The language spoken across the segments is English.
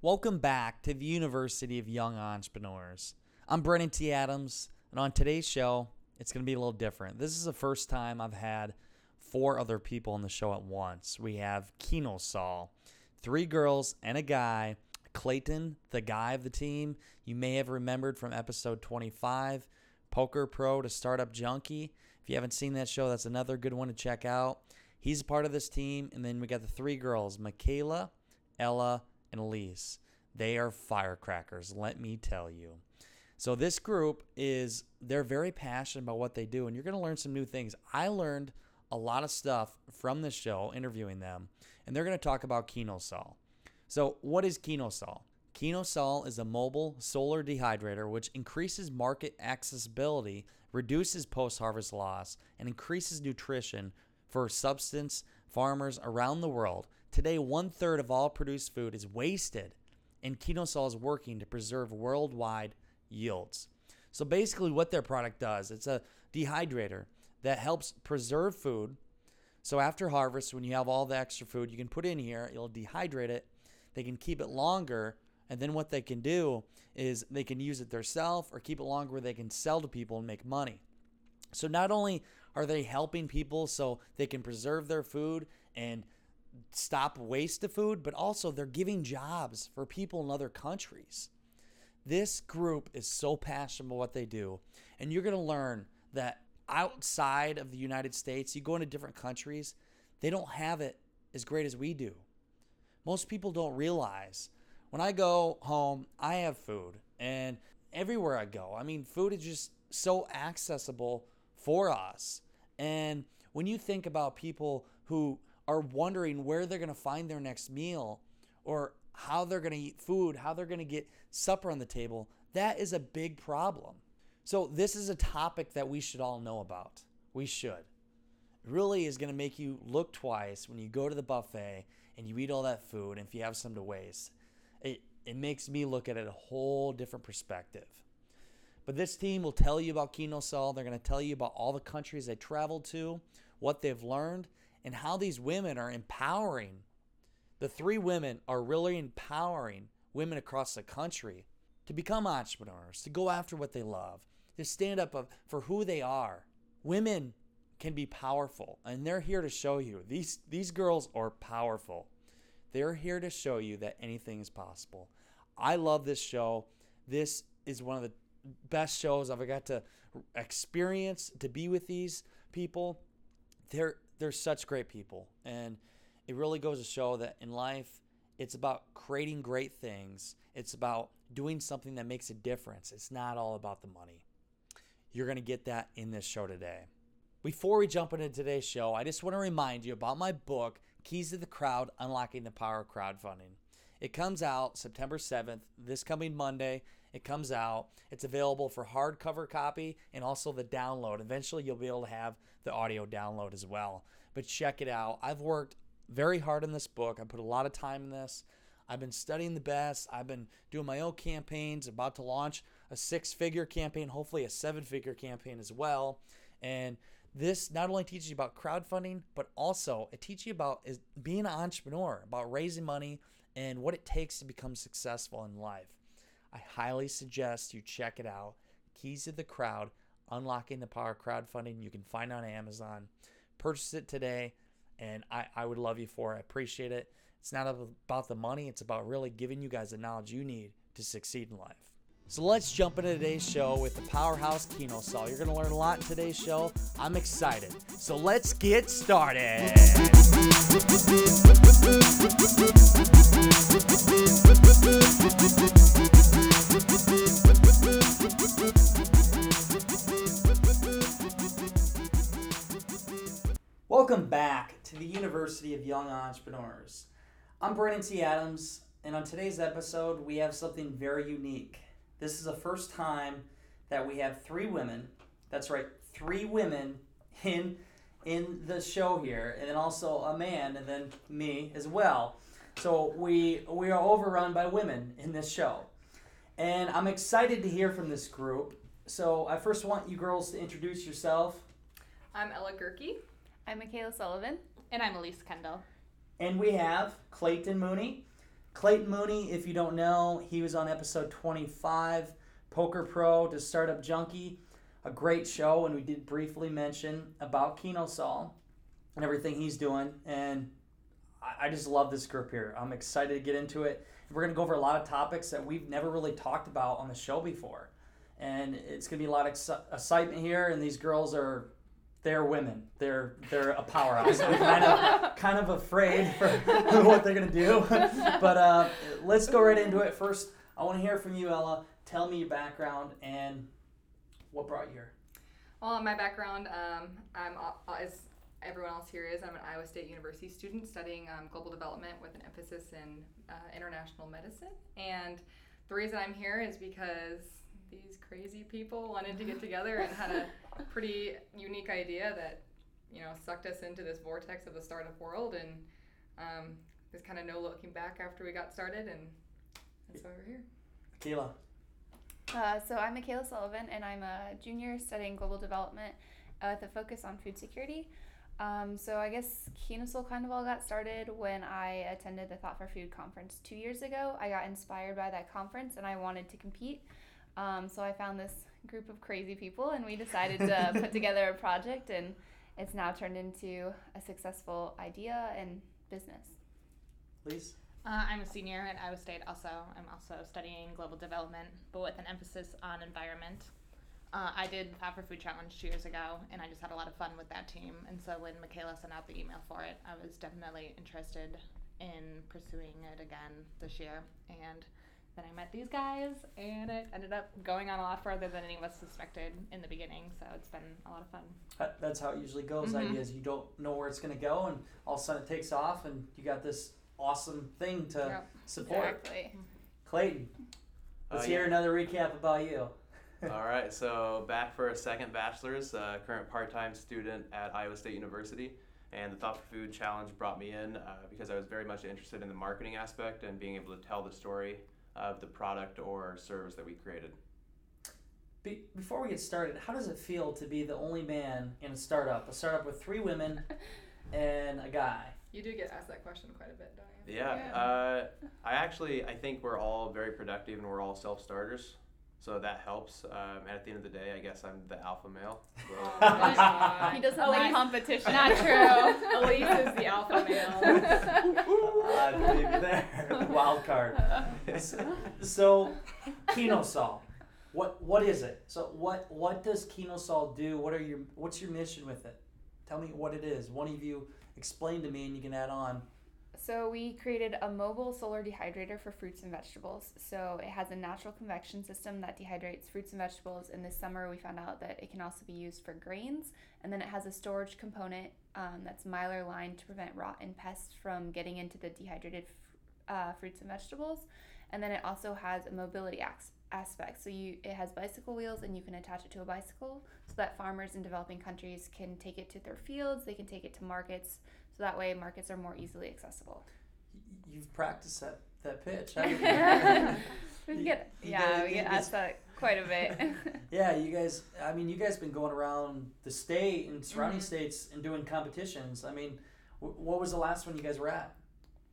Welcome back to the University of Young Entrepreneurs. I'm Brandon T. Adams, and on today's show, it's going to be a little different. This is the first time I've had four other people on the show at once. We have Kino Sol, three girls and a guy. Clayton, the guy of the team, you may have remembered from episode 25, Poker Pro to Startup Junkie. If you haven't seen that show, that's another good one to check out. He's a part of this team. And then we got the three girls, Michaela, Ella, and Elise. They are firecrackers, let me tell you. So this group is they're very passionate about what they do and you're going to learn some new things. I learned a lot of stuff from this show interviewing them and they're going to talk about Kinosol. So what is Kinosol? Kinosol is a mobile solar dehydrator which increases market accessibility, reduces post-harvest loss, and increases nutrition for subsistence farmers around the world Today, one third of all produced food is wasted, and Kinosol is working to preserve worldwide yields. So basically, what their product does, it's a dehydrator that helps preserve food. So after harvest, when you have all the extra food, you can put in here, it'll dehydrate it. They can keep it longer, and then what they can do is they can use it themselves or keep it longer where they can sell to people and make money. So not only are they helping people so they can preserve their food and stop waste of food, but also they're giving jobs for people in other countries. This group is so passionate about what they do, and you're going to learn that outside of the United States, you go into different countries, they don't have it as great as we do. Most people don't realize when I go home, I have food, and everywhere I go, I mean, food is just so accessible for us. And when you think about people who are wondering where they're going to find their next meal or how they're going to eat food, how they're going to get supper on the table, that is a big problem. So, this is a topic that we should all know about. We should. It really is going to make you look twice when you go to the buffet and you eat all that food, and if you have some to waste. It, it makes me look at it a whole different perspective. But this team will tell you about Kinosol. They're going to tell you about all the countries they traveled to, what they've learned, and how these women are empowering. The three women are really empowering women across the country to become entrepreneurs, to go after what they love, to stand up for who they are. Women can be powerful, and they're here to show you. These, these girls are powerful. They're here to show you that anything is possible. I love this show. This is one of the best shows I've got to experience to be with these people. They're they're such great people. And it really goes to show that in life, it's about creating great things. It's about doing something that makes a difference. It's not all about the money. You're going to get that in this show today. Before we jump into today's show, I just want to remind you about my book, Keys to the Crowd Unlocking the Power of Crowdfunding. It comes out September 7th, this coming Monday. It comes out. It's available for hardcover copy and also the download. Eventually, you'll be able to have the audio download as well. But check it out. I've worked very hard on this book. I put a lot of time in this. I've been studying the best. I've been doing my own campaigns, about to launch a six figure campaign, hopefully a seven figure campaign as well. And this not only teaches you about crowdfunding, but also it teaches you about being an entrepreneur, about raising money and what it takes to become successful in life. I highly suggest you check it out. Keys to the Crowd, Unlocking the Power Crowdfunding. You can find on Amazon. Purchase it today, and I, I would love you for it. I appreciate it. It's not about the money, it's about really giving you guys the knowledge you need to succeed in life. So let's jump into today's show with the Powerhouse Kinosol. You're going to learn a lot in today's show. I'm excited. So let's get started. University of Young Entrepreneurs. I'm Brandon T. Adams, and on today's episode, we have something very unique. This is the first time that we have three women. That's right, three women in in the show here, and then also a man, and then me as well. So we we are overrun by women in this show, and I'm excited to hear from this group. So I first want you girls to introduce yourself, I'm Ella Gerke. I'm Michaela Sullivan. And I'm Elise Kendall. and we have Clayton Mooney. Clayton Mooney, if you don't know, he was on episode 25, Poker Pro to Startup Junkie, a great show, and we did briefly mention about Kino Sol and everything he's doing. And I just love this group here. I'm excited to get into it. We're going to go over a lot of topics that we've never really talked about on the show before. And it's going to be a lot of excitement here, and these girls are. They're women. They're they're a powerhouse. I'm kind of kind of afraid for what they're gonna do. But uh, let's go right into it. First, I want to hear from you, Ella. Tell me your background and what brought you here. Well, my background, um, I'm as everyone else here is. I'm an Iowa State University student studying um, global development with an emphasis in uh, international medicine. And the reason I'm here is because these crazy people wanted to get together and had a pretty unique idea that you know sucked us into this vortex of the startup world. And um, there's kind of no looking back after we got started, and that's why we're here. Kayla. Uh, so I'm Michaela Sullivan, and I'm a junior studying global development uh, with a focus on food security. Um, so I guess Kinosol kind of all got started when I attended the Thought for Food conference two years ago. I got inspired by that conference, and I wanted to compete. Um, so I found this group of crazy people, and we decided to put together a project, and it's now turned into a successful idea and business. Elise. Uh, I'm a senior at Iowa State also. I'm also studying global development, but with an emphasis on environment. Uh, I did Thought for Food Challenge two years ago, and I just had a lot of fun with that team. And so when Michaela sent out the email for it, I was definitely interested in pursuing it again this year. And then I met these guys, and it ended up going on a lot further than any of us suspected in the beginning. So it's been a lot of fun. That- That's how it usually goes. Mhm. Ideas you don't know where it's gonna go, and all of a sudden it takes off, and you got this awesome thing to Yep. support. Exactly. Clayton, let's Uh, hear yeah. another recap about you. All right, so back for a second bachelor's, uh, current part-time student at Iowa State University, and the Thought for Food Challenge brought me in uh, because I was very much interested in the marketing aspect and being able to tell the story of the product or service that we created. Be- before we get started, how does it feel to be the only man in a startup? A startup with three women and a guy. You do get asked that question quite a bit, don't you? Yeah, Yeah. Uh, I actually I think we're all very productive and we're all self-starters, so that helps. Um, and at the end of the day, I guess I'm the alpha male. Oh. He doesn't Elise- like competition. Not true. Elise is the alpha male. I believe you there. Wild card. So, Kinosol, what what is it? So what what does Kinosol do? What are your what's your mission with it? Tell me what it is. One of you explain to me, and you can add on. So we created a mobile solar dehydrator for fruits and vegetables. So it has a natural convection system that dehydrates fruits and vegetables. And this summer we found out that it can also be used for grains. And then it has a storage component um, that's mylar lined to prevent rot and pests from getting into the dehydrated uh, fruits and vegetables. And then it also has a mobility ax- aspect. So you it has bicycle wheels and you can attach it to a bicycle so that farmers in developing countries can take it to their fields, they can take it to markets. So that way markets are more easily accessible. You've practiced that that pitch. haven't you? we get You yeah, guys- we you get guys- asked that quite a bit. Yeah, you guys. I mean, you guys been going around the state and surrounding Mhm. states and doing competitions. I mean, wh- what was the last one you guys were at?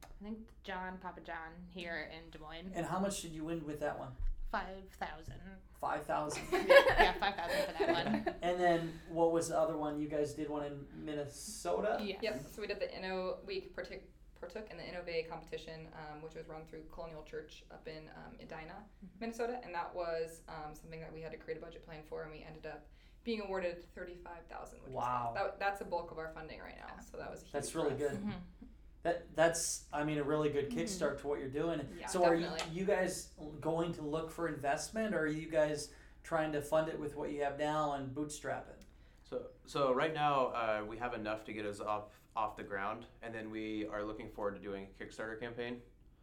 I think John, Pappajohn, here in Des Moines, And how much did you win with that one? Five thousand. Five thousand. yeah, five thousand for that one. and then what was the other one? You guys did one in Minnesota. Yes. Yep. So we did the Inno. We partook partook in the Innovate competition, um, which was run through Colonial Church up in um, Edina, Minnesota, and that was um, something that we had to create a budget plan for, and we ended up being awarded thirty five thousand. Which Wow. Was, that, that's a bulk of our funding right now. So that was a huge That's really for us. good. Mhm. That that's I mean a really good kickstart to what you're doing. Yeah, so are you, you guys going to look for investment, or are you guys trying to fund it with what you have now and bootstrap it? So, so right now uh, we have enough to get us off off the ground, and then we are looking forward to doing a Kickstarter campaign.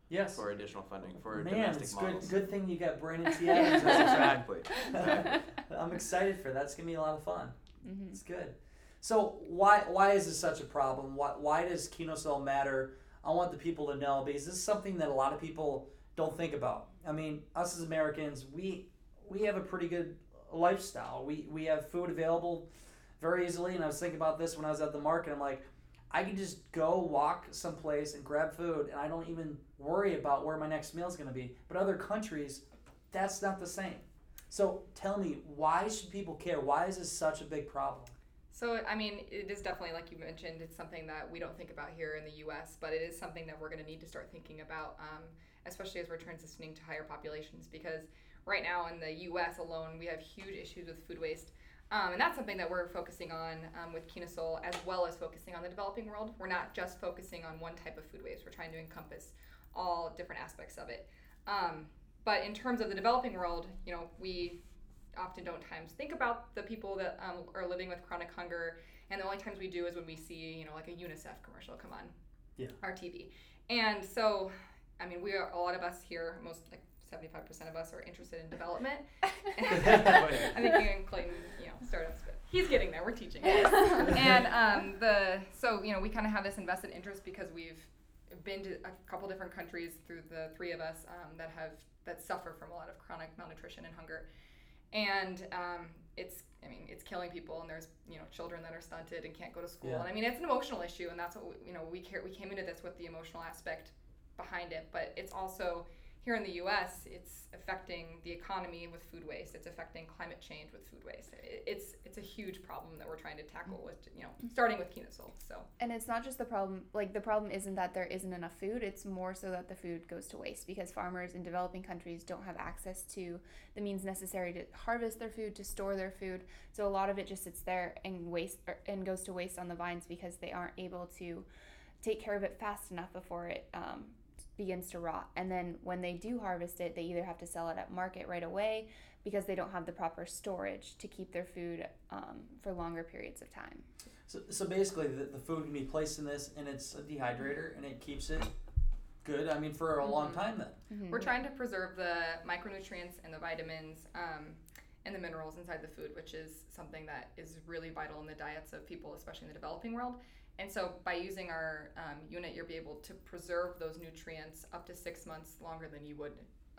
Yes. for additional funding for Man, domestic it's models. good. Good thing you got Brandon T. Adams. Yes, exactly. I'm excited for that. It's gonna be a lot of fun. hmm It's good. So why why is this such a problem? Why why does Kinosol matter? I want the people to know because this is something that a lot of people don't think about. I mean, us as Americans, we we have a pretty good lifestyle. We we have food available very easily. And I was thinking about this when I was at the market. I'm like, I can just go walk someplace and grab food, and I don't even worry about where my next meal is going to be. But other countries, that's not the same. So tell me, why should people care? Why is this such a big problem? So, I mean, it is definitely, like you mentioned, it's something that we don't think about here in the US, but it is something that we're going to need to start thinking about, um, especially as we're transitioning to higher populations. Because right now in the US alone, we have huge issues with food waste. Um, and that's something that we're focusing on um, with Kinosol, as well as focusing on the developing world. We're not just focusing on one type of food waste, we're trying to encompass all different aspects of it. Um, but in terms of the developing world, you know, we often don't times think about the people that um, are living with chronic hunger. And the only times we do is when we see you know like a unicef commercial come on Yeah. our tv and so i mean we are a lot of us here most like 75% of us are interested in development. I think you and clayton you know startups but he's getting there. We're teaching. And um, the so you know we kind of have this invested interest because we've been to a couple different countries through the three of us um, that have that suffer from a lot of chronic malnutrition and hunger and um, it's I mean it's killing people and there's you know children that are stunted and can't go to school Yeah. and I mean it's an emotional issue and that's what we, you know we care we came into this with the emotional aspect behind it but it's also here in the U.S. it's affecting the economy with food waste it's affecting climate change with food waste it's it's a huge problem that we're trying to tackle with you know starting with Kinosol so And it's not just the problem, like, the problem isn't that there isn't enough food, it's more so that the food goes to waste because farmers in developing countries don't have access to the means necessary to harvest their food, to store their food. So a lot of it just sits there and waste or, and goes to waste on the vines because they aren't able to take care of it fast enough before it um, begins to rot. And then when they do harvest it, they either have to sell it at market right away because they don't have the proper storage to keep their food um, for longer periods of time. So, so basically, the, the food can be placed in this, and it's a dehydrator, and it keeps it good. I mean, for a long Mhm. time then. Mhm. We're trying to preserve the micronutrients and the vitamins um, and the minerals inside the food, which is something that is really vital in the diets of people, especially in the developing world. And so, by using our um, unit, you'll be able to preserve those nutrients up to six months longer than you would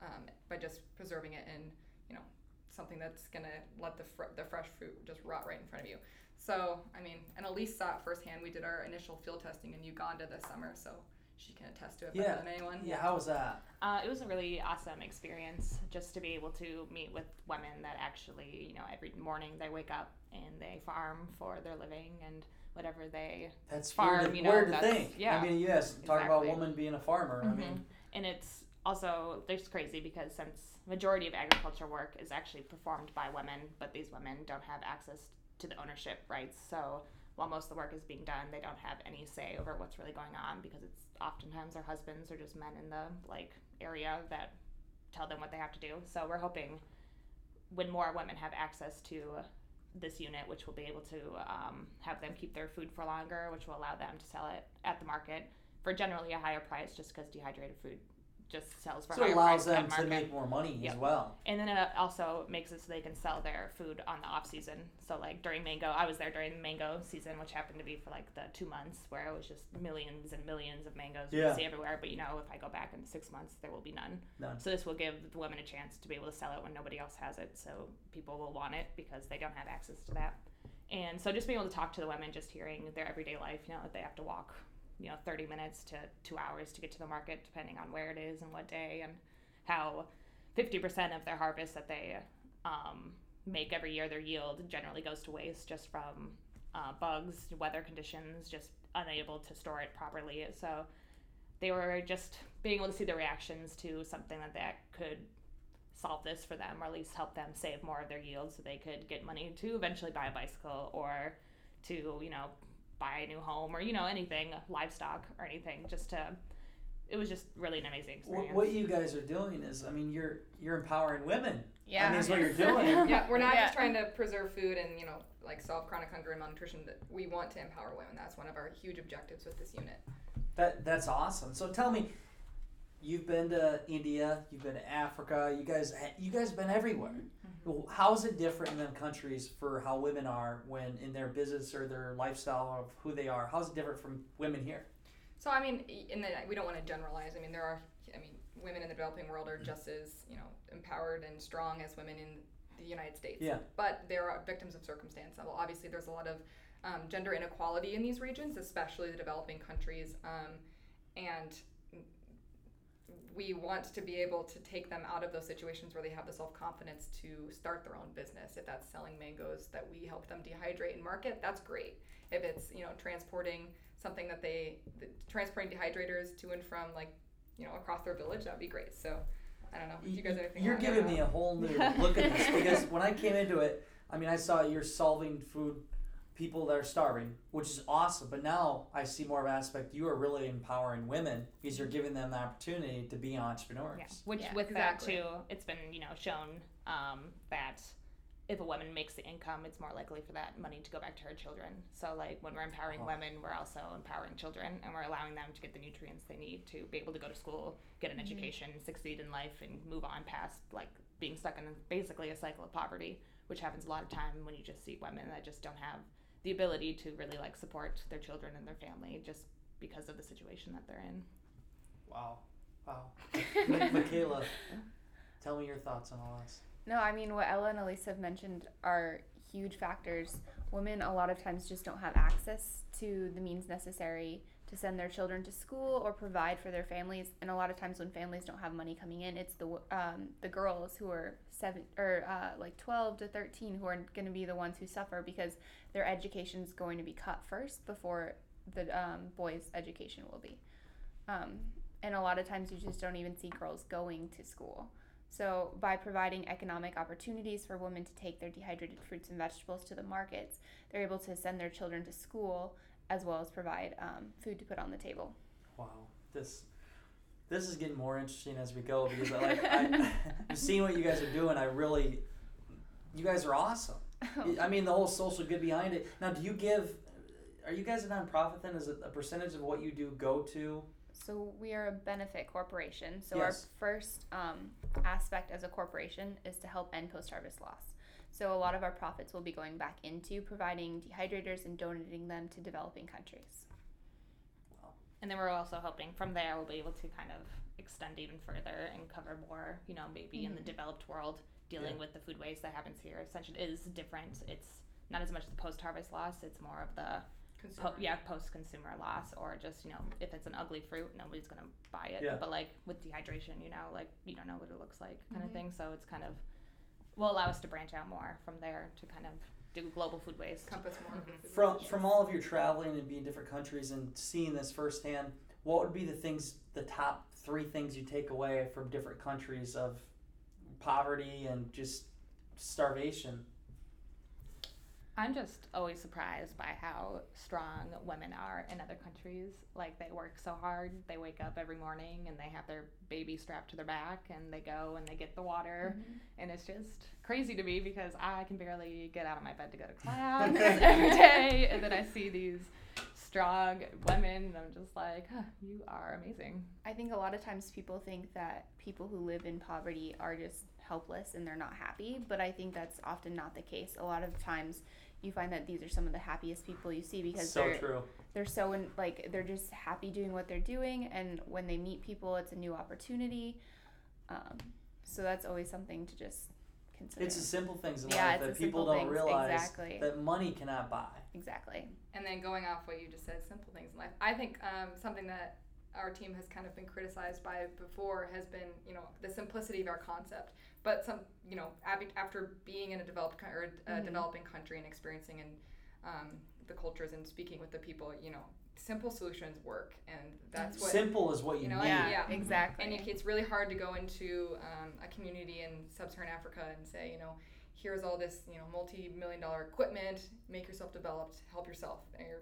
um, by just preserving it in, you know, something that's gonna let the fr- the fresh fruit just rot right in front of you. So, I mean, and Elise saw it firsthand. We did our initial field testing in Uganda this summer, so she can attest to it better Yeah. than anyone. Yeah, how was that? Uh, it was a really awesome experience just to be able to meet with women that actually, you know, every morning they wake up and they farm for their living and whatever they That's Farm, weird to, you know, weird to think. yeah, I mean, yes, talk about a woman being a farmer. I mean, mm-hmm. and it's also there's crazy because since majority of agriculture work is actually performed by women but these women don't have access to the ownership rights. So while most of the work is being done they don't have any say over what's really going on because it's oftentimes their husbands or just men in the like area that tell them what they have to do. So we're hoping when more women have access to this unit, which will be able to um, have them keep their food for longer, which will allow them to sell it at the market for generally a higher price, just because dehydrated food just sells for so it higher allows price them at to market. make more money as well. And then it also makes it so they can sell their food on the off season. So like during mango, I was there during the mango season, which happened to be for like the two months where it was just millions and millions of mangoes you Yeah. see everywhere. But you know, if I go back in six months, there will be none. None. So this will give the women a chance to be able to sell it when nobody else has it. So people will want it because they don't have access to that. And so just being able to talk to the women, just hearing their everyday life, you know, that they have to walk, you know, 30 minutes to two hours to get to the market, depending on where it is and what day, and how 50% of their harvest that they um, make every year, their yield generally goes to waste just from uh, bugs, weather conditions, just unable to store it properly. So they were just being able to see the reactions to something that that could solve this for them or at least help them save more of their yield so they could get money to eventually buy a bicycle or to you know buy a new home or you know anything livestock or anything just to it was just really an amazing What, experience what you guys are doing is, I mean, you're you're empowering women. I Yeah. mean, that's what you're doing. yeah, we're not Yeah. just trying to preserve food and you know like solve chronic hunger and malnutrition. That we want to empower women. That's one of our huge objectives with this unit. That that's awesome. So tell me, you've been to India, you've been to Africa. You guys, you guys been everywhere. Mm-hmm. How is it different in them countries for how women are when in their business or their lifestyle of who they are? How's it different from women here? So I mean, in the, we don't want to generalize. I mean, there are. I mean, women in the developing world are just as you know empowered and strong as women in the United States. Yeah. But there are victims of circumstance. Well, obviously, there's a lot of um, gender inequality in these regions, especially the developing countries, um, and we want to be able to take them out of those situations where they have the self confidence to start their own business. If that's selling mangoes that we help them dehydrate and market, that's great. If it's you know transporting something that they the, transporting dehydrators to and from like you know across their village, that'd be great. So I don't know if you guys have anything. You're giving me a whole new look at this because when I came into it, I mean, I saw you're solving food people that are starving, which is awesome. But now I see more of an aspect. You are really empowering women because you're giving them the opportunity to be entrepreneurs. Yeah. Which Yeah, with exactly. that too, it's been you know shown um, that if a woman makes the income, it's more likely for that money to go back to her children. So like when we're empowering Oh. women, we're also empowering children, and we're allowing them to get the nutrients they need to be able to go to school, get an education, succeed in life, and move on past like being stuck in basically a cycle of poverty, which happens a lot of time when you just see women that just don't have the ability to really like support their children and their family just because of the situation that they're in. Wow. Wow. Mi- Michaela, tell me your thoughts on all this. No, I mean what Ella and Elise have mentioned are huge factors. Women a lot of times just don't have access to the means necessary to send their children to school or provide for their families. And a lot of times when families don't have money coming in, it's the um, the girls who are seven or uh, like twelve to thirteen who are going to be the ones who suffer because their education is going to be cut first before the um, boys' education will be. Um, and a lot of times you just don't even see girls going to school. So, by providing economic opportunities for women to take their dehydrated fruits and vegetables to the markets, they're able to send their children to school as well as provide um, food to put on the table. Wow. This this is getting more interesting as we go because I like I, seeing what you guys are doing. I really, you guys are awesome. I mean, the whole social good behind it. Now, do you give? Are you guys a nonprofit then? Is it a percentage of what you do go to? So, we are a benefit corporation. So, Yes. our first um, aspect as a corporation is to help end post harvest loss. So, a lot of our profits will be going back into providing dehydrators and donating them to developing countries. And then we're also hoping from there we'll be able to kind of extend even further and cover more, you know, maybe in the developed world dealing Yeah. with the food waste that happens here. Essentially, it is different. It's not as much the post harvest loss, it's more of the Consumer. po- yeah, post consumer loss or just, you know, if it's an ugly fruit, nobody's going to buy it. Yeah. But like with dehydration, you know, like you don't know what it looks like kind Mhm. of thing. So it's kind of will allow us to branch out more from there to kind of do global food waste. Compass more. of the From from all of your traveling and being in different countries and seeing this firsthand, what would be the things, the top three things you take away from different countries of poverty and just starvation? I'm just always surprised by how strong women are in other countries. Like they work so hard. They wake up every morning and they have their baby strapped to their back and they go and they get the water. Mm-hmm. And it's just crazy to me because I can barely get out of my bed to go to class every day. And then I see these strong women and I'm just like, huh, you are amazing. I think a lot of times people think that people who live in poverty are just helpless and they're not happy, but I think that's often not the case. A lot of times you find that these are some of the happiest people you see because so they're true. they're so in, like they're just happy doing what they're doing and when they meet people it's a new opportunity. Um, so that's always something to just consider. It's the simple things in yeah, life that people don't things. realize exactly. that money cannot buy. exactly. And then going off what you just said, simple things in life. I think um, something that our team has kind of been criticized by before has been, you know, the simplicity of our concept. But some, you know, ab- after being in a developed co- or a Mhm. developing country and experiencing and um, the cultures and speaking with the people, you know, simple solutions work, and that's what Simple is what you, you know, need. yeah. Yeah, exactly. and it's really hard to go into um, a community in sub-Saharan Africa and say, you know, here's all this, you know, multi-million dollar equipment. Make yourself developed. Help yourself.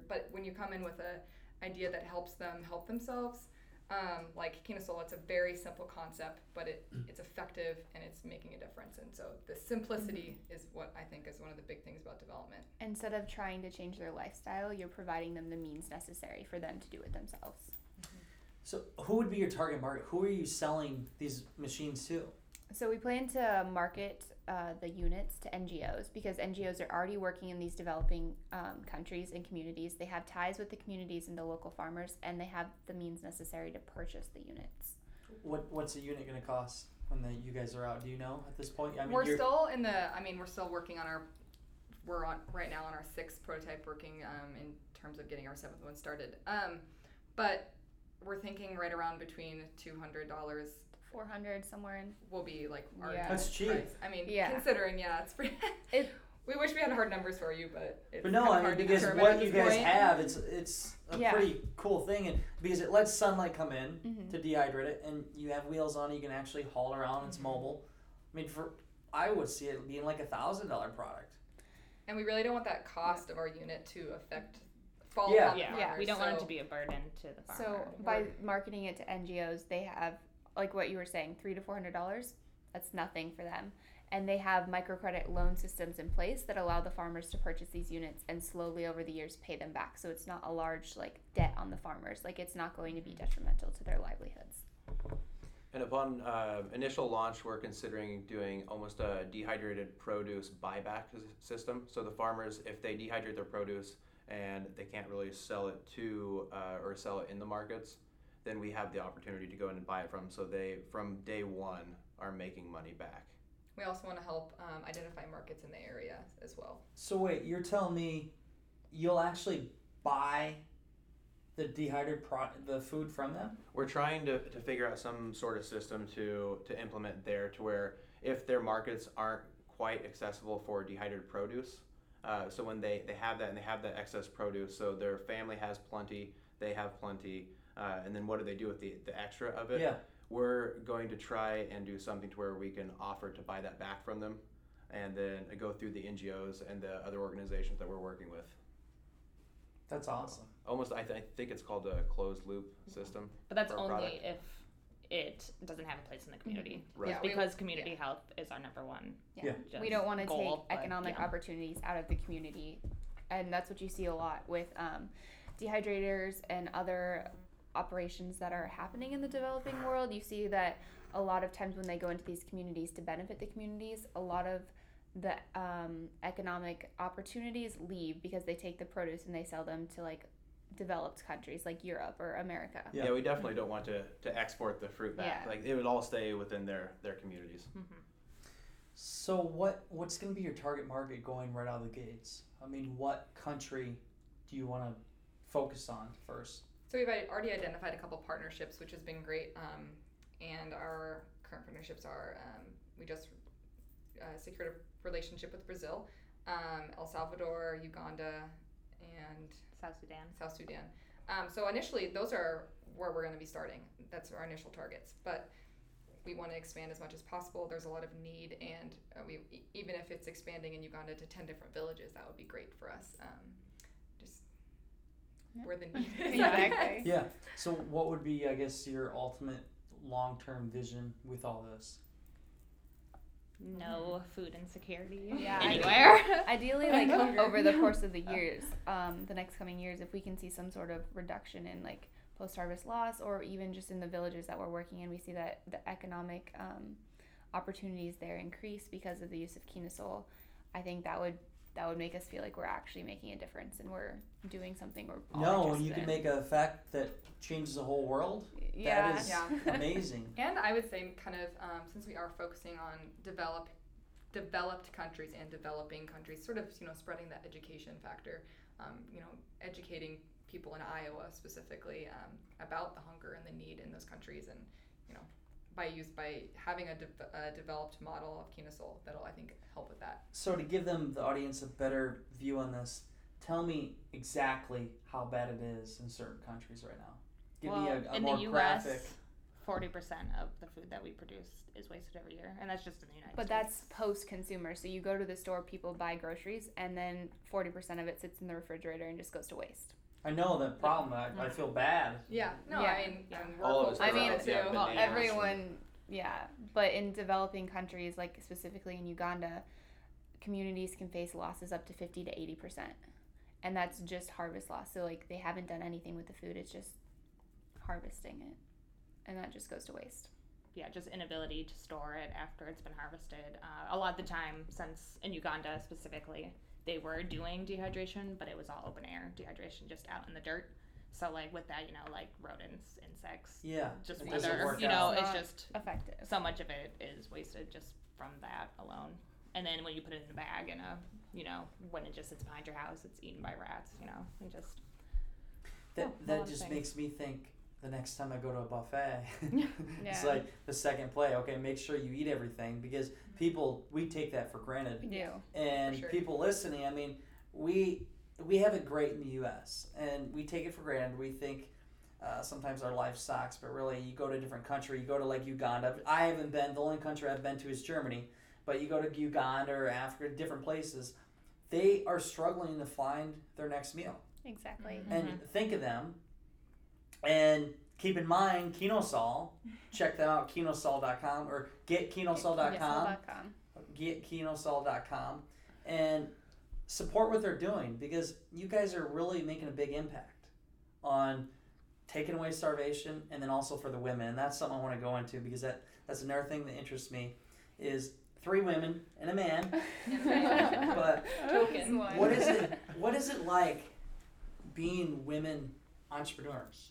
But when you come in with a idea that helps them help themselves, um, like Kinosol, it's a very simple concept, but it, mm. it's effective and it's making a difference. And so the simplicity mm-hmm. is what I think is one of the big things about development. Instead of trying to change their lifestyle, you're providing them the means necessary for them to do it themselves. Mm-hmm. So who would be your target market? Who are you selling these machines to? So we plan to market uh, the units to NGOs because NGOs are already working in these developing um, countries and communities. They have ties with the communities and the local farmers, and they have the means necessary to purchase the units. What what's a unit going to cost when the, you guys are out? Do you know at this point? I mean, we're you're, still in the. I mean, we're still working on our. We're on right now on our sixth prototype, working um, in terms of getting our seventh one started. Um, but we're thinking right around between two hundred dollars 400 somewhere in. will be like our Yeah. That's cheap. price. I mean, Yeah. considering yeah, it's pretty. It- we wish we had hard numbers for you, but it's But no, kinda I mean hard to because determine what you guys point. have, it's it's a Yeah. pretty cool thing, and because it lets sunlight come in Mhm. to dehydrate it, and you have wheels on it, you can actually haul around. It's Mhm. mobile. I mean, for I would see it being like a thousand dollar product. And we really don't want that cost of our unit to affect fall Yeah. upon the Yeah, we don't want it to be a burden to the farmer. So by marketing it to NGOs, they have like what you were saying, three to four hundred dollars. That's nothing for them, and they have microcredit loan systems in place that allow the farmers to purchase these units and slowly over the years pay them back. So it's not a large like debt on the farmers. Like it's not going to be detrimental to their livelihoods. And upon uh, initial launch, we're considering doing almost a dehydrated produce buyback system. So the farmers, if they dehydrate their produce and they can't really sell it to uh, or sell it in the markets, then we have the opportunity to go in and buy it from. So they, from day one, are making money back. We also want to help um, identify markets in the area as well. So wait, you're telling me you'll actually buy the dehydrated pro- the food from them? We're trying to, to figure out some sort of system to, to implement there to where if their markets aren't quite accessible for dehydrated produce, uh, so when they, they have that and they have that excess produce, so their family has plenty, they have plenty, uh, and then what do they do with the, the extra of it? Yeah. We're going to try and do something to where we can offer to buy that back from them and then go through the NGOs and the other organizations that we're working with. That's awesome. Almost, I, th- I think it's called a closed loop system. But that's only product. if it doesn't have a place in the community. Right. Yeah, we- because community health is our number one. Yeah. we don't want to goal, take but, economic yeah. opportunities out of the community and that's what you see a lot with um, dehydrators and other operations that are happening in the developing world you see that a lot of times when they go into these communities to benefit the communities a lot of the um, economic opportunities leave because they take the produce and they sell them to like developed countries like europe or america Yeah. Yeah, we definitely don't want to, to export the fruit back. Yeah. Like it would all stay within their, their communities. Mhm. So what what's going to be your target market going right out of the gates? I mean, what country do you want to focus on first? So we've already identified a couple partnerships, which has been great. Um, and our current partnerships are um, we just uh, secured a relationship with Brazil, um, El Salvador, Uganda, and South Sudan. South Sudan. Um, so initially, those are where we're going to be starting. That's our initial targets. But we want to expand as much as possible. There's a lot of need, and uh, we even if it's expanding in Uganda to ten different villages, that would be great for us. Just Yeah. where the need is. Exactly. Yeah. So what would be, I guess, your ultimate long-term vision with all this? No food insecurity Yeah, anywhere. Ideally, like over the course of the years, um, the next coming years, if we can see some sort of reduction in like post-harvest loss, or even just in the villages that we're working in, we see that the economic um, opportunities there increase because of the use of Kinosol. I think that would that would make us feel like we're actually making a difference and we're doing something we're all no, and you can in. make a effect that changes the whole world. yeah That is Yeah. amazing. And I would say, kind of, um, since we are focusing on develop, developed countries and developing countries, sort of, you know, spreading that education factor, um, you know, educating people in Iowa specifically um, about the hunger and the need in those countries, and you know, by use by having a, de- a developed model of Kinosol, that'll I think help with that. So to give them the audience a better view on this, tell me exactly how bad it is in certain countries right now. Give me well, a, a in more the U.S., graphic. forty percent of the food that we produce is wasted every year, and that's just in the United But States. But that's post consumer. So you go to the store, people buy groceries, and then 40% of it sits in the refrigerator and just goes to waste. I know that problem. I, I feel bad. Yeah. No, Yeah. I mean, Yeah. and we're All of us I on mean, it too. yeah, Well, bananas. everyone, yeah. But in developing countries, like specifically in Uganda, communities can face losses up to 50 to 80%. And that's just harvest loss. So, like, they haven't done anything with the food, it's just harvesting it, and that just goes to waste. yeah, just inability to store it after it's been harvested. Uh, a lot of the time, since in Uganda specifically, they were doing dehydration, but it was all open air dehydration, just out in the dirt. So like with that, you know, like rodents, insects, Yeah. just it weather, work you know, out. it's just Effective. so much of it is wasted just from that alone. And then when you put it in a bag and a, you know, when it just sits behind your house, it's eaten by rats, you know, and just That, Oh, that just things. makes me think the next time I go to a buffet, it's Yeah. like the second play. Okay, make sure you eat everything because people we take that for granted. We do. and sure. people listening. I mean, we we have it great in the U.S. and we take it for granted. We think uh, sometimes our life sucks, but really, you go to a different country. You go to like Uganda. I haven't been. The only country I've been to is Germany. But you go to Uganda or Africa, different places. They are struggling to find their next meal. Exactly. Mhm. And think of them. And keep in mind, Kinosol. Check them out, kinosol.com or getkinosol.com Kinosol.com. getkinosol.com and support what they're doing because you guys are really making a big impact on taking away starvation and then also for the women and that's something i want to go into because that that's another thing that interests me is three women and a man But Token. One. what is it what is it like being women entrepreneurs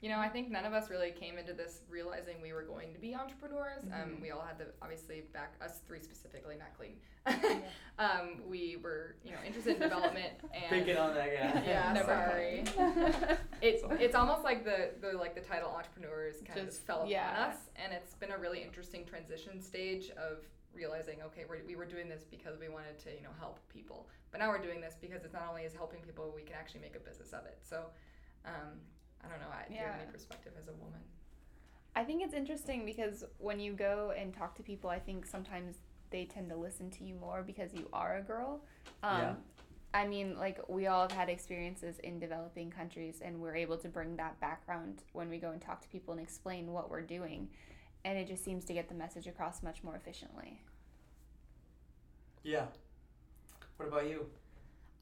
You know, I think none of us really came into this realizing we were going to be entrepreneurs. Um, Mhm. we all had the obviously back us three specifically, not Clayton. Yeah. um, we were you know interested in development and picking on that guy Yeah, sorry. it's it's almost like the, the like the title entrepreneurs kind of Just- just fell upon yeah. us, and it's been a really interesting transition stage of realizing okay we're, we were doing this because we wanted to you know help people, but now we're doing this because it's not only is helping people, we can actually make a business of it. So, um, I don't know. I, Do you have Yeah. any perspective as a woman? I think it's interesting because when you go and talk to people, I think sometimes they tend to listen to you more because you are a girl. Um, Yeah. I mean, like, we all have had experiences in developing countries, and we're able to bring that background when we go and talk to people and explain what we're doing. And it just seems to get the message across much more efficiently. yeah what about you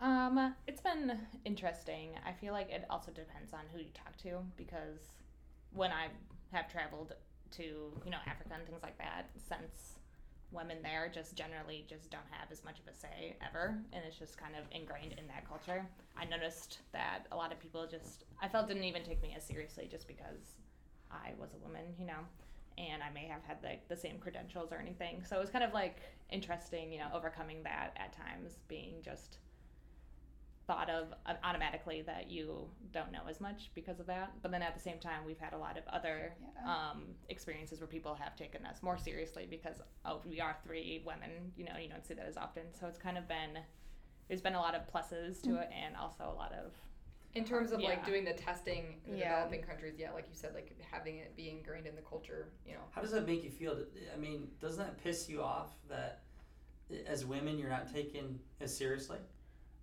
Um, it's been interesting. I feel like it also depends on who you talk to because when I have traveled to, you know, Africa and things like that, since women there just generally just don't have as much of a say ever and it's just kind of ingrained in that culture. I noticed that a lot of people just I felt didn't even take me as seriously just because I was a woman, you know, and I may have had like the same credentials or anything. So it was kind of like interesting, you know, overcoming that at times being just thought of uh, automatically that you don't know as much because of that. But then at the same time, we've had a lot of other Yeah. um, experiences where people have taken us more seriously because oh, we are three women. You know, you don't see that as often. So it's kind of been there's been a lot of pluses to it and also a lot of In terms of like doing the testing in the Yeah. developing countries, yeah, like you said, like having it be ingrained in the culture, you know. How does that make you feel? I mean, doesn't that piss you off that as women you're not taken as seriously?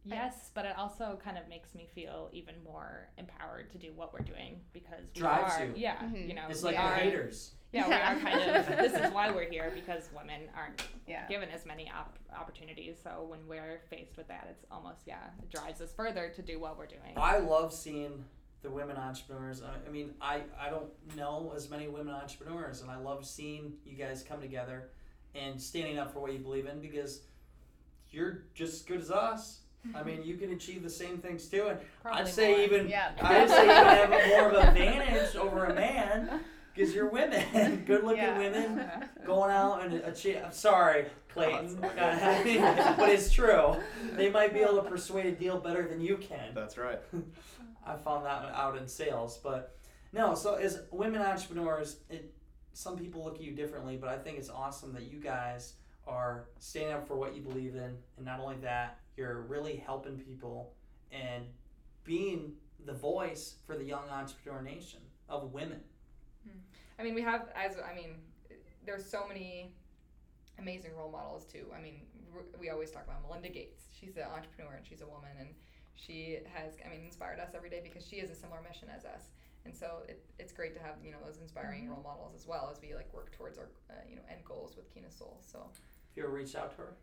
Yes, but it also kind of makes me feel even more empowered to do what we're doing because we Drives are you. yeah Mhm. you know It's we like are, the haters. yeah, we are kind of this is why we're here because women aren't Yeah. given as many op- opportunities. So when we're faced with that, it's almost yeah, it drives us further to do what we're doing. I love seeing the women entrepreneurs. I, I mean, I, I don't know as many women entrepreneurs, and I love seeing you guys come together and standing up for what you believe in because you're just as good as us. I mean, you can achieve the same things too, and Probably I'd say more. even Yeah. I'd say you have more of an advantage over a man because you're women, good-looking Yeah. women going out and achieve. I'm sorry, Clayton, Oh, it's but it's true. They might be able to persuade a deal better than you can. That's right. I found that out in sales, but no. So as women entrepreneurs, it some people look at you differently, but I think it's awesome that you guys are standing up for what you believe in, and not only that, you're really helping people and being the voice for the young entrepreneur nation of women. I mean, we have as I mean, there's so many amazing role models too. I mean, we always talk about Melinda Gates. She's an entrepreneur and she's a woman, and she has I mean inspired us every day because she has a similar mission as us. And so it, it's great to have you know those inspiring role models as well as we like work towards our uh, you know end goals with Kinosol. So If you ever reached out to her,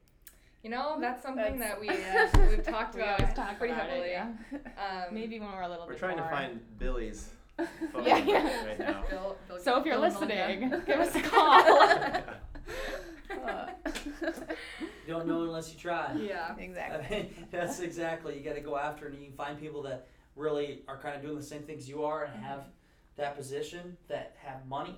you know that's something That's- that we uh, we've talked We about always talk pretty about heavily. it, yeah. Um, Maybe when we're a little more. We're bit trying to find Billy's phone Yeah, number yeah. right now. Bill, Bill, So if you're Bill listening, give us a call. Uh, You don't know unless you try. Yeah. exactly. I mean, that's exactly. You got to go after, and you can find people that really are kind of doing the same things you are, and have that position, that have money,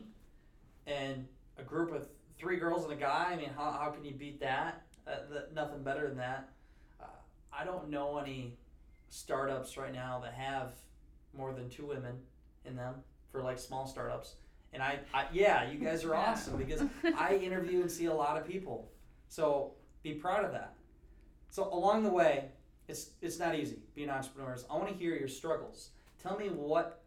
and a group of three girls and a guy. I mean, how, how can you beat that? Uh, the, nothing better than that. Uh, I don't know any startups right now that have more than two women in them for like small startups. And I, I yeah, you guys are awesome because I interview and see a lot of people. So be proud of that. So along the way, it's it's not easy being entrepreneurs. I want to hear your struggles. Tell me what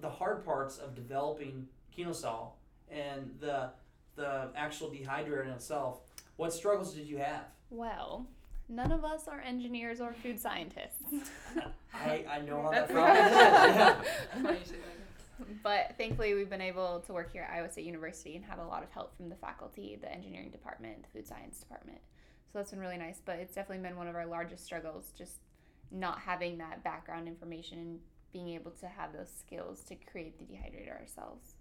the hard parts of developing Kinosol and the the actual dehydrator in itself. What struggles did you have? Well, none of us are engineers or food scientists. I, I know how that That's problem is. Yeah. Funny you say that. But thankfully, we've been able to work here at Iowa State University and have a lot of help from the faculty, the engineering department, the food science department. So that's been really nice. But it's definitely been one of our largest struggles, just not having that background information and being able to have those skills to create the dehydrator ourselves.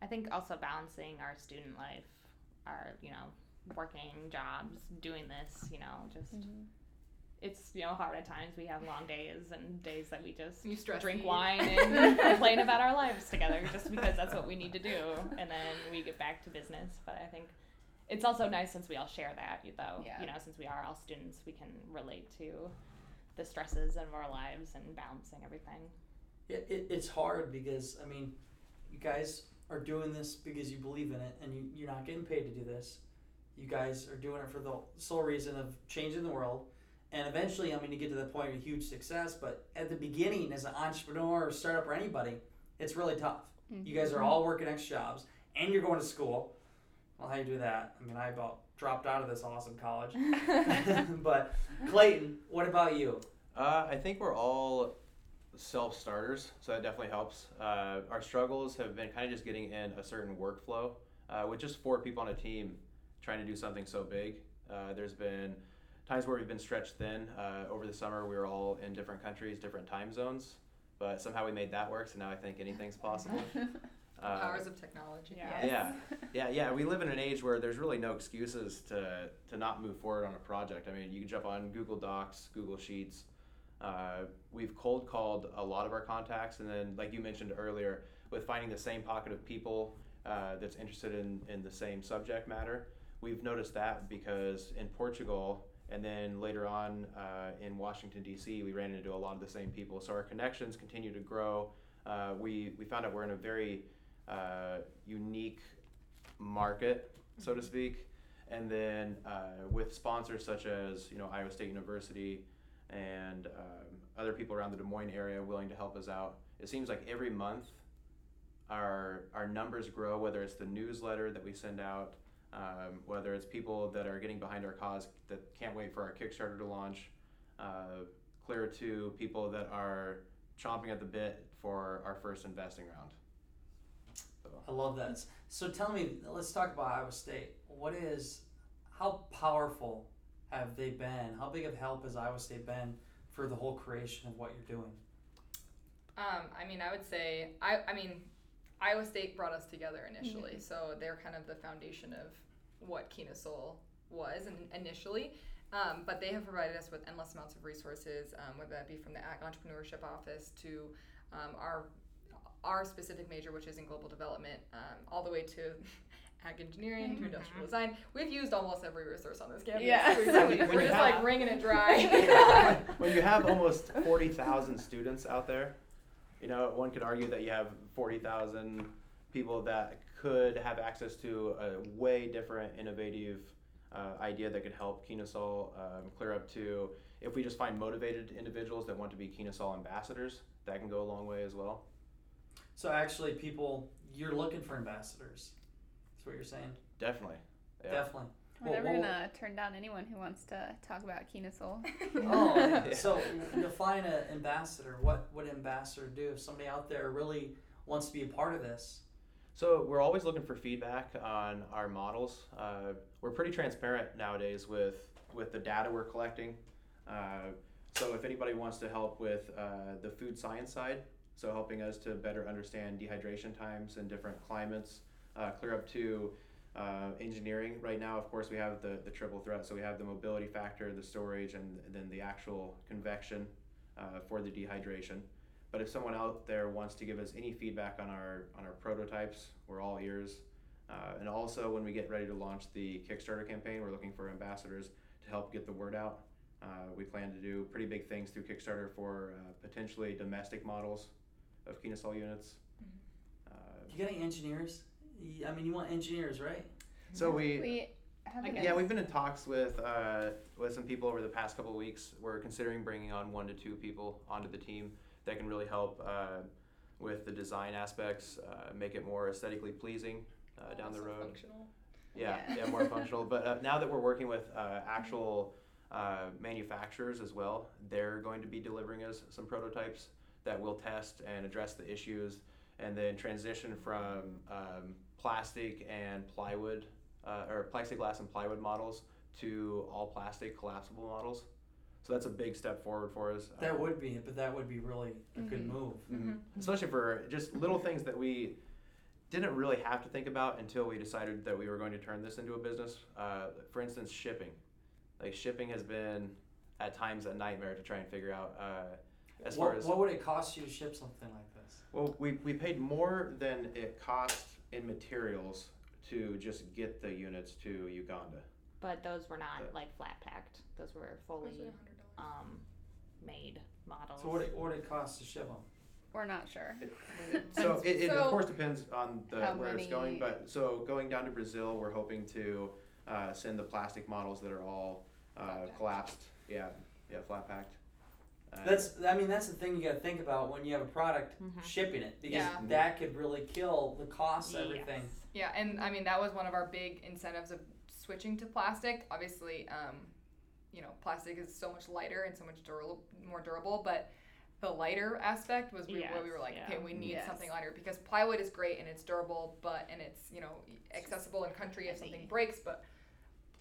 I think also balancing our student life, our you know working jobs, doing this, you know, just mm-hmm. it's you know hard at times. We have long days and days that we just You stress drink eat. wine and complain about our lives together, just because that's what we need to do, and then we get back to business. But I think it's also nice since we all share that, though. Yeah. You know, since we are all students, we can relate to the stresses of our lives and balancing everything. It, it, it's hard because I mean, you guys are doing this because you believe in it, and you, you're not getting paid to do this. You guys are doing it for the sole reason of changing the world, and eventually, I mean, you get to the point of huge success. But at the beginning, as an entrepreneur or startup or anybody, it's really tough. You guys are all working extra jobs, and you're going to school. Well, how you do that? I mean, I about dropped out of this awesome college. but Clayton, what about you? Uh, I think we're all self starters, so that definitely helps. Uh, our struggles have been kind of just getting in a certain workflow. Uh, with just four people on a team trying to do something so big, uh, there's been times where we've been stretched thin. Uh, over the summer, we were all in different countries, different time zones, but somehow we made that work, so now I think anything's possible. Uh, Powers of technology. Yeah. yeah, yeah, yeah. We live in an age where there's really no excuses to to not move forward on a project. I mean, you can jump on Google Docs, Google Sheets. Uh, we've cold called a lot of our contacts, and then, like you mentioned earlier, with finding the same pocket of people uh, that's interested in in the same subject matter, we've noticed that because in Portugal. And then later on uh, in Washington D.C., we ran into a lot of the same people. So our connections continue to grow. Uh, we we found out we're in a very uh, unique market, so to speak. And then uh, with sponsors such as you know Iowa State University and um, other people around the Des Moines area willing to help us out, it seems like every month our our numbers grow. Whether it's the newsletter that we send out, um, whether it's people that are getting behind our cause that can't wait for our Kickstarter to launch, uh, clear to people that are chomping at the bit for our first investing round. So. I love that. So tell me, let's talk about Iowa State. What is, how powerful have they been? How big of help has Iowa State been for the whole creation of what you're doing? Um, I mean, I would say, I, I mean, Iowa State brought us together initially, so they're kind of the foundation of what Kinosol was and initially. Um, but they have provided us with endless amounts of resources, um, whether that be from the Entrepreneurship Office to um, our our specific major, which is in global development, um, all the way to ag engineering to industrial design. We've used almost every resource on this campus. Yeah. We really- we're just have- like wringing it dry. when you have almost 40,000 students out there, you know, one could argue that you have 40,000 people that could have access to a way different, innovative uh, idea that could help Kinosol um, clear up to. If we just find motivated individuals that want to be Kinosol ambassadors, that can go a long way as well. So actually, people, you're looking for ambassadors. That's what you're saying. Definitely. Yeah. Definitely. We're Well, never well- gonna turn down anyone who wants to talk about Kinosol. Oh, Yeah. so define an ambassador. What would ambassador do if somebody out there really wants to be a part of this? So we're always looking for feedback on our models. Uh, we're pretty transparent nowadays with with the data we're collecting. Uh, so if anybody wants to help with uh, the food science side, so helping us to better understand dehydration times in different climates, uh, clear up to uh, engineering. Right now, of course, we have the, the triple threat, so we have the mobility factor, the storage, and then the actual convection uh, for the dehydration. But if someone out there wants to give us any feedback on our on our prototypes, we're all ears. Uh, and also, when we get ready to launch the Kickstarter campaign, we're looking for ambassadors to help get the word out. Uh, we plan to do pretty big things through Kickstarter for uh, potentially domestic models of Kinosol units. Uh, You got any engineers? Y- I mean, you want engineers, right? so we, We have I an guess. yeah, we've been in talks with uh, with some people over the past couple of weeks. We're considering bringing on one to two people onto the team that can really help uh, with the design aspects, uh, make it more aesthetically pleasing uh, down the road. Functional. Yeah, Yeah. yeah, more functional. But uh, now that we're working with uh, actual uh, manufacturers as well, they're going to be delivering us some prototypes that we'll test and address the issues, and then transition from um, plastic and plywood, uh, or plexiglass and plywood models to all plastic collapsible models. So that's a big step forward for us. That would be, but that would be really a good Mhm. move. Mhm. Especially for just little things that we didn't really have to think about until we decided that we were going to turn this into a business. Uh, for instance, shipping. Like shipping has been at times a nightmare to try and figure out. Uh, as what, far as what would it cost you to ship something like this? well, we, we paid more than it cost in materials to just get the units to Uganda. But those were not Yeah. like flat packed. Those were fully um, made models. So what it, what it costs to ship them? We're not sure. So it, it of So- course depends on the How where it's going, many- but so going down to Brazil, we're hoping to uh, send the plastic models that are all uh, collapsed. Yeah, yeah, flat packed. Uh, That's, I mean, that's the thing you got to think about when you have a product Mhm. shipping it, because Yeah. that could really kill the cost of everything. Yes. Yeah, and I mean that was one of our big incentives of switching to plastic. Obviously, um, you know, plastic is so much lighter and so much durable, more durable, but the lighter aspect was we, where we were like, yeah. okay, we need Yes. something lighter because plywood is great and it's durable, but and it's you know accessible in country if something breaks, but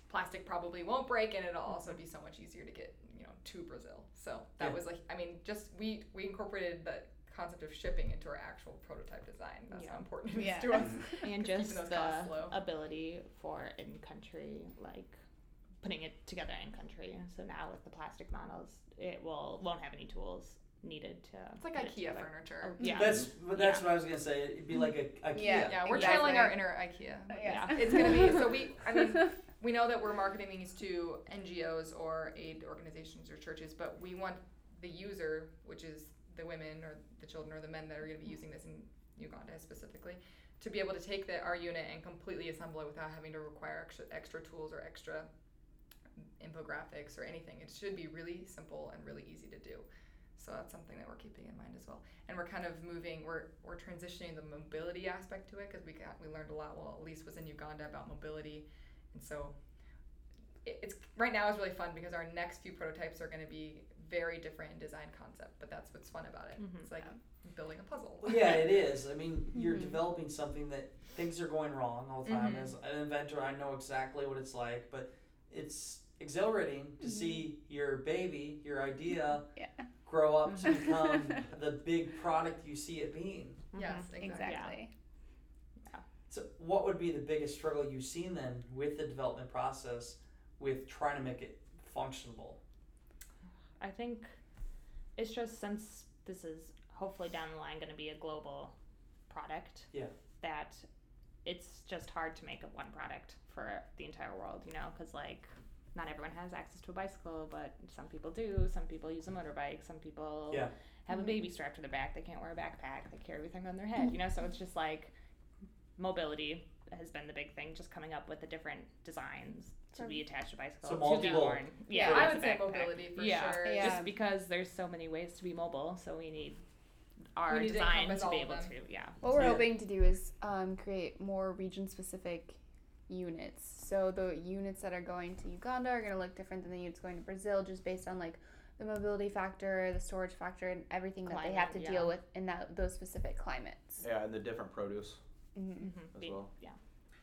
plastic probably won't break and it'll also be so much easier to get you to Brazil. So that Yeah. was like, I mean, just we we incorporated the concept of shipping into our actual prototype design. That's Yeah. how important it is Yeah. to us. and just the ability for in country like putting it together in country so now with the plastic models it will won't have any tools needed to It's like put it IKEA furniture. Oh, yeah That's but that's what I was gonna say. It'd be like a IKEA. Yeah. Yeah, we're Exactly. channeling our inner IKEA. Yeah. It's gonna be so we. I mean, we know that we're marketing these to NGOs or aid organizations or churches, but we want the user, which is the women or the children or the men that are going to be mm-hmm. using this in Uganda specifically, to be able to take the, our unit and completely assemble it without having to require extra, extra tools or extra infographics or anything. It should be really simple and really easy to do. So that's something that we're keeping in mind as well. And we're kind of moving. We're we're transitioning the mobility aspect to it because we got we learned a lot while Elise was in Uganda about mobility, and so it's right now is really fun because our next few prototypes are going to be very different in design concept. But that's what's fun about it. Mhm. It's like building a puzzle. Well, yeah, it is. I mean, you're Mhm. developing something that things are going wrong all the time. Mhm. As an inventor, I know exactly what it's like, but it's exhilarating to Mhm. see your baby, your idea, Yeah. grow up to become the big product you see it being. Yes, exactly. Exactly. So, what would be the biggest struggle you've seen then with the development process with trying to make it functional? I think it's just since this is hopefully down the line going to be a global product. Yeah. That it's just hard to make a one product for the entire world, you know, because like not everyone has access to a bicycle, but some people do. Some people use a motorbike. Some people Yeah. have a mm-hmm. baby strapped to their back. They can't wear a backpack. They carry everything on their head, you know. So it's just like mobility has been the big thing. Just coming up with the different designs to be attached to bicycles. So to be multiple- worn. Yeah, I as would a say backpack. mobility for yeah. sure. Yeah. Just because there's so many ways to be mobile, so we need our We need to design encompass to be all of able them. to, yeah. What we're Yeah. hoping to do is um, create more region specific units. So the units that are going to Uganda are going to look different than the units going to Brazil just based on like the mobility factor, the storage factor, and everything that they have to Climate, deal with in that those specific climates. Yeah, and the different produce hmm Mm-hmm. as well. Yeah.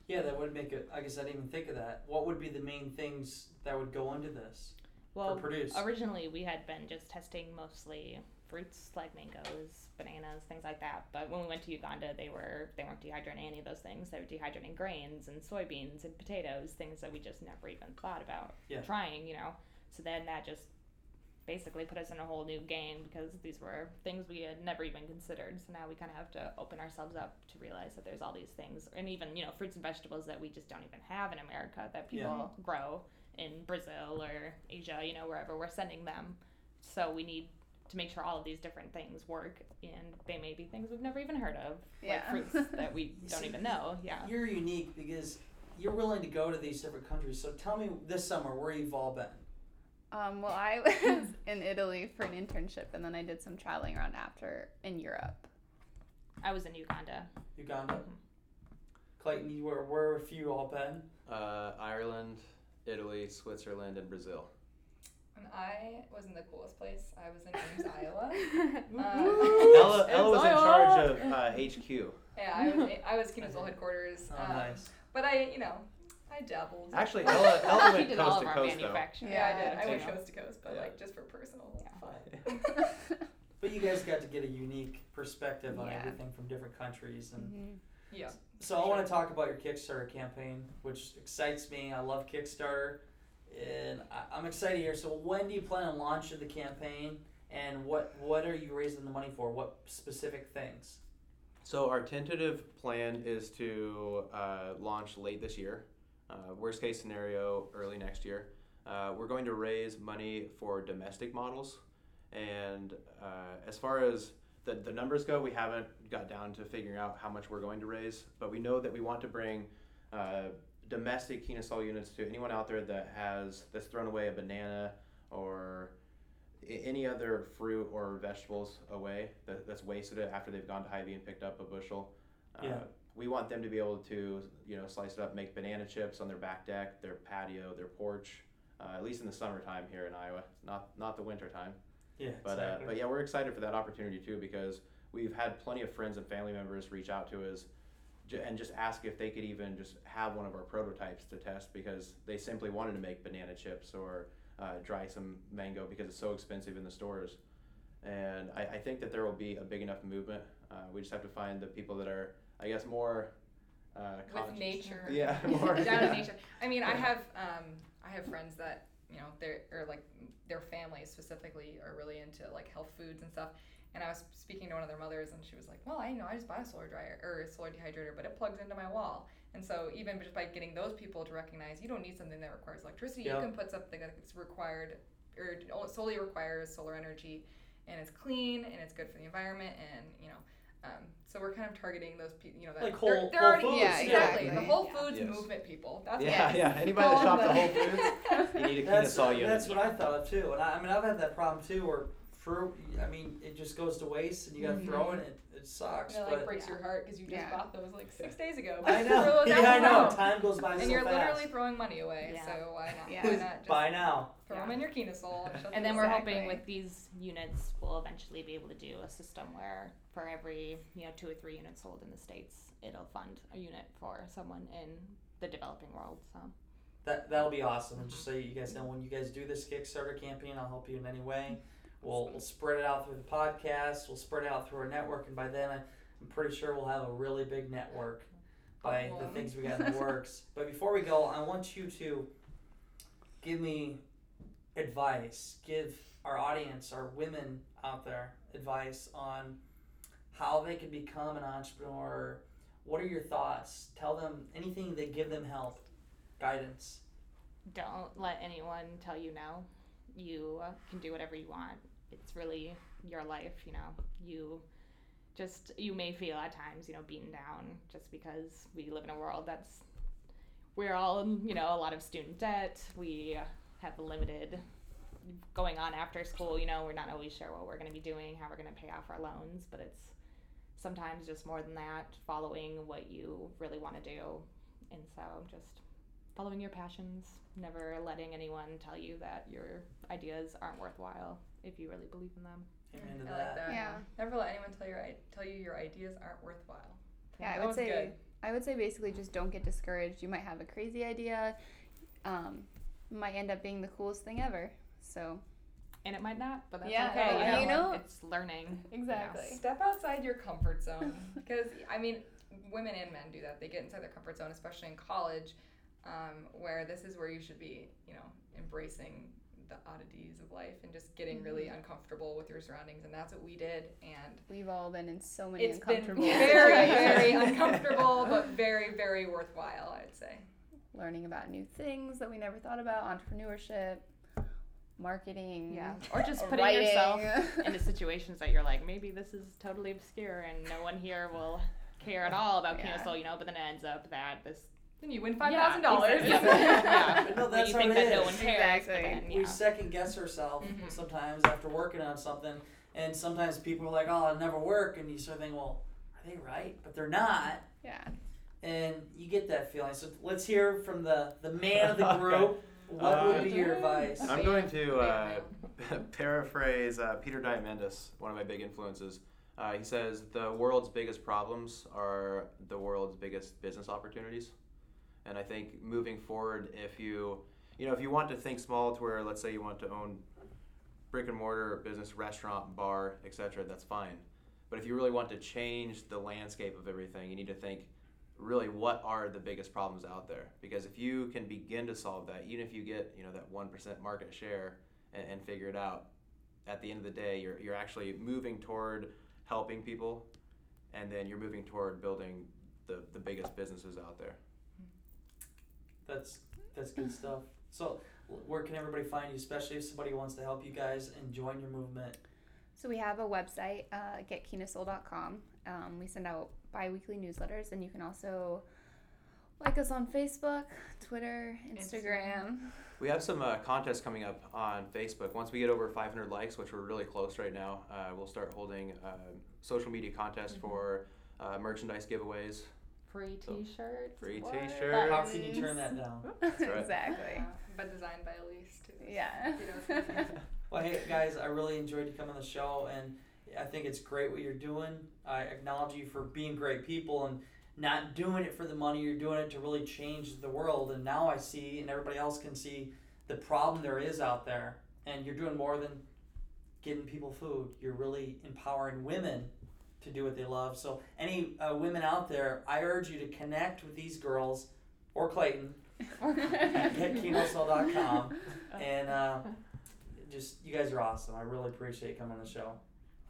Yeah, that would make it. I guess I didn't even think of that. What would be the main things that would go into this Well, for produce? originally we had been just testing mostly fruits like mangoes, bananas, things like that. But when we went to Uganda, they were they weren't dehydrating any of those things. They were dehydrating grains and soybeans and potatoes, things that we just never even thought about Yeah. trying. You know, so then that just basically put us in a whole new game because these were things we had never even considered. So now we kind of have to open ourselves up to realize that there's all these things, and even you know fruits and vegetables that we just don't even have in America that Yeah. people grow in Brazil or Asia, you know, wherever we're sending them. So we need to make sure all of these different things work, and they may be things we've never even heard of, Yeah. like fruits that we don't See, even know. Yeah. You're unique because you're willing to go to these different countries. So tell me this summer where you've all been. Um, well, I was in Italy for an internship, and then I did some traveling around after in Europe. I was in Uganda. Uganda. Clayton, you where where have you all been? Uh, Ireland, Italy, Switzerland, and Brazil. And I was in the coolest place. I was in Ames, Iowa. Ella, Uh, Ella was in charge of uh, HQ. yeah, I was I was Kinosol headquarters. Oh, um, nice. But I, you know, I dabbled. Actually, Ella, Ella went did coast all to of our coast though. manufacturing. yeah, I did. I went know. coast to coast, but Yeah. like just for personal Yeah. fun. But you guys got to get a unique perspective on Yeah. everything from different countries and Mhm. Yeah. So I want to talk about your Kickstarter campaign, which excites me. I love Kickstarter, and I, I'm excited here. So when do you plan on launching the campaign, and what what are you raising the money for? What specific things? So our tentative plan is to uh, launch late this year. Uh, worst case scenario, early next year. Uh, we're going to raise money for domestic models, and uh, as far as the, the numbers go, we haven't got down to figuring out how much we're going to raise, but we know that we want to bring uh, domestic Kinosol units to anyone out there that has that's thrown away a banana or any other fruit or vegetables away that, that's wasted it after they've gone to Hy-Vee and picked up a bushel. Uh, Yeah. We want them to be able to, you know, slice it up, make banana chips on their back deck, their patio, their porch. Uh, at least in the summertime here in Iowa, not not the wintertime. Yeah, But uh, but yeah, we're excited for that opportunity too because we've had plenty of friends and family members reach out to us and just ask if they could even just have one of our prototypes to test because they simply wanted to make banana chips or uh, dry some mango because it's so expensive in the stores. And I, I think that there will be a big enough movement. Uh, we just have to find the people that are, I guess, more uh, With nature. Yeah, more down yeah. in nature. I mean, I have um, I have friends that you know they're or like their families specifically are really into like health foods and stuff. And I was speaking to one of their mothers, and she was like, "Well, I know I just buy a solar dryer or a solar dehydrator, but it plugs into my wall." And so even just by getting those people to recognize you don't need something that requires electricity, Yeah. you can put something that's required or solely requires solar energy, and it's clean and it's good for the environment, and you know. Um, so we're kind of targeting those people, you know, that Like they're, Whole- they're Whole already Foods, Yeah, exactly the. Whole Yeah. Foods Yes. movement people. That's Yeah, what yeah. Anybody that shops at Whole Foods, you need a that's, Kinosol unit. that's what I thought of too. And I, I mean, I've had that problem too, where fruit, I mean, it just goes to waste, and you got to mm-hmm. throw it. It, it sucks. And it like but breaks your heart because you just Yeah. bought those like six days ago. I know. those Yeah, I know. Time goes by And so you're fast. literally throwing money away. Yeah. So why not? Yeah. Why not just Buy now. throw Yeah. them in your Kinosol? and shut And then door? we're hoping Exactly. with these units, we'll eventually be able to do a system where for every you know two or three units sold in the states, it'll fund a unit for someone in the developing world. So That that'll be awesome. And just mm-hmm. so you guys know, when you guys do this Kickstarter campaign, I'll help you in any way. We'll, we'll spread it out through the podcast. We'll spread it out through our network, and by then, I, I'm pretty sure we'll have a really big network by the things we got in the works. But before we go, I want you to give me advice. Give our audience, our women out there, advice on how they can become an entrepreneur. What are your thoughts? Tell them anything that give them help, guidance. don't let anyone tell you no. You uh, can do whatever you want. It's really your life, you know. You just you may feel at times, you know, beaten down just because we live in a world that's we're all, you know, a lot of student debt. We have limited going on after school, you know, we're not always sure what we're going to be doing, how we're going to pay off our loans, but it's sometimes just more than that, following what you really want to do. And so just following your passions, never letting anyone tell you that your ideas aren't worthwhile if you really believe in them. Amen to I like that. Yeah. Never let anyone tell your i- tell you your ideas aren't worthwhile. Yeah, I That would was say good. I would say basically just don't get discouraged. You might have a crazy idea, um, might end up being the coolest thing ever. So and it might not, but that's Yeah, okay. well, you you know, know- it's learning. Exactly. Step outside your comfort zone because I mean, women and men do that. They get inside their comfort zone, especially in college, um, where this is where you should be, you know, embracing the oddities of life and just getting really mm-hmm. uncomfortable with your surroundings. And that's what we did. And We've all been in so many it's been uncomfortable very, very uncomfortable, but very, very worthwhile. I'd say. Learning about new things that we never thought about, entrepreneurship, marketing. Yeah. Or just putting writing. yourself into situations that you're like, maybe this is totally obscure and no one here will care at all about Yeah. Kinosol, you know, but then it ends up that this Then you win five Yeah, thousand dollars. exactly. yeah. But no, that's you how think it that no one cares, Exactly. then, We second guess ourselves Mhm. sometimes after working on something, and sometimes people are like, "Oh, it'll never work," and you sort of think, "Well, are they right?" But they're not, yeah. and you get that feeling. So let's hear from the the man of the group. What would be your advice? I'm going to uh, paraphrase uh, Peter Diamandis, one of my big influences. Uh, he says the world's biggest problems are the world's biggest business opportunities, and I think moving forward, if you you know if you want to think small to where let's say you want to own brick and mortar business, restaurant, bar, etc., that's fine. But if you really want to change the landscape of everything, you need to think really what are the biggest problems out there because if you can begin to solve that even if you get you know that 1% market share and, and figure it out at the end of the day you're, you're actually moving toward helping people and then you're moving toward building the, the biggest businesses out there That's that's good stuff. So, where can everybody find you, especially if somebody wants to help you guys and join your movement? So we have a website, uh, getkinosol.com. Um, we send out bi-weekly newsletters, and you can also like us on Facebook, Twitter, Instagram. we have some uh, contests coming up on facebook once we get over 500 likes which we're really close right now uh, we'll start holding uh, social media contests for uh, merchandise giveaways Free So, t-shirts. free what? t-shirts. How can you turn that down? right. exactly. Uh, but designed by Elise too. Yeah. You know, Well, hey guys, I really enjoyed you coming on the show, and I think it's great what you're doing. I acknowledge you for being great people and not doing it for the money. You're doing it to really change the world. And now I see, and everybody else can see, the problem there is out there. And you're doing more than getting people food. You're really empowering women to do what they love. So, any uh, women out there, I urge you to connect with these girls or Clayton at kinosol.com and. Uh, just you guys are awesome. I really appreciate you coming on the show.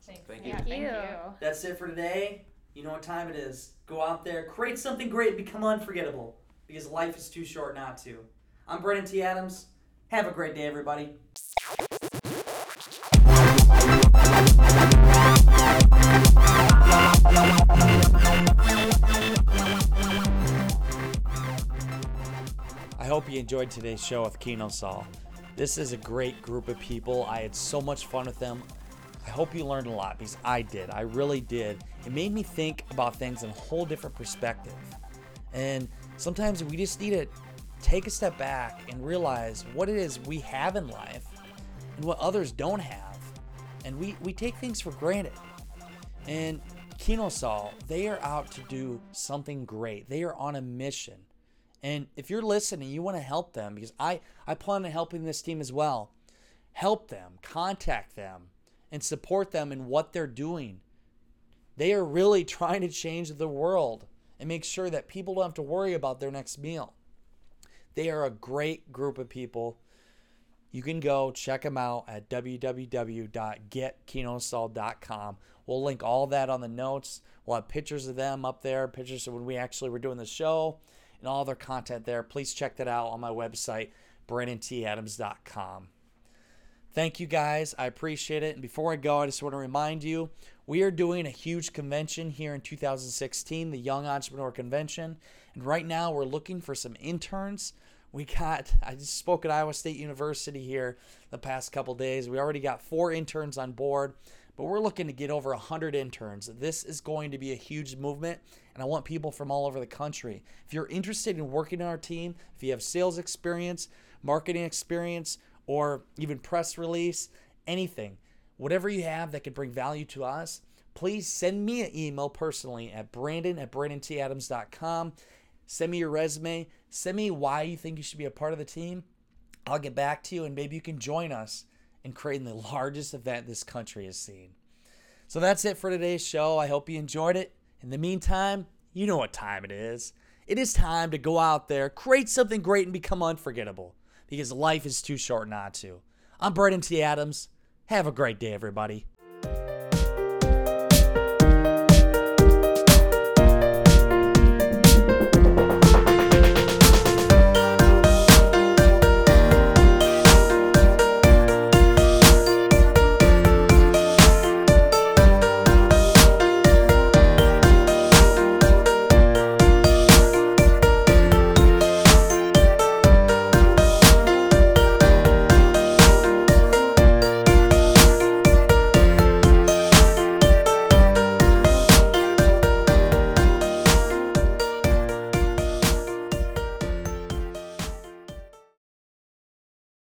Thanks. Thank you. Yeah, Thank thank you. you. That's it for today. You know what time it is. Go out there, create something great, become unforgettable because life is too short not to. I'm Brandon T. Adams. Have a great day, everybody. I hope you enjoyed today's show with Kinosol. This is a great group of people. I had so much fun with them. I hope you learned a lot because I did. I really did. It made me think about things in a whole different perspective. And sometimes we just need to take a step back and realize what it is we have in life and what others don't have. And we, we take things for granted. And Kinosol, they are out to do something great. They are on a mission. And if you're listening, you want to help them because I, I plan on helping this team as well. Help them, contact them, and support them in what they're doing. They are really trying to change the world and make sure that people don't have to worry about their next meal. They are a great group of people. You can go check them out at www.getkinosol.com. We'll link all that on the notes. We'll have pictures of them up there, pictures of when we actually were doing the show, and all their content there. Please check that out on my website, BrandonTAdams.com. Thank you guys. I appreciate it. And before I go, I just want to remind you we are doing a huge convention here in 2016, the Young Entrepreneur Convention. And right now we're looking for some interns. We got, I just spoke at Iowa State University here the past couple days. We already got four interns on board, but we're looking to get over 100 interns. This is going to be a huge movement, and I want people from all over the country. If you're interested in working on our team, if you have sales experience, marketing experience, or even press release, anything, whatever you have that could bring value to us, please send me an email personally at brandon at brandonTadams.com. Send me your resume. Send me why you think you should be a part of the team. I'll get back to you and maybe you can join us and creating the largest event this country has seen. So that's it for today's show. I hope you enjoyed it. In the meantime, you know what time it is. It is time to go out there, create something great, and become unforgettable because life is too short not to. I'm Brandon T. Adams. Have a great day, everybody.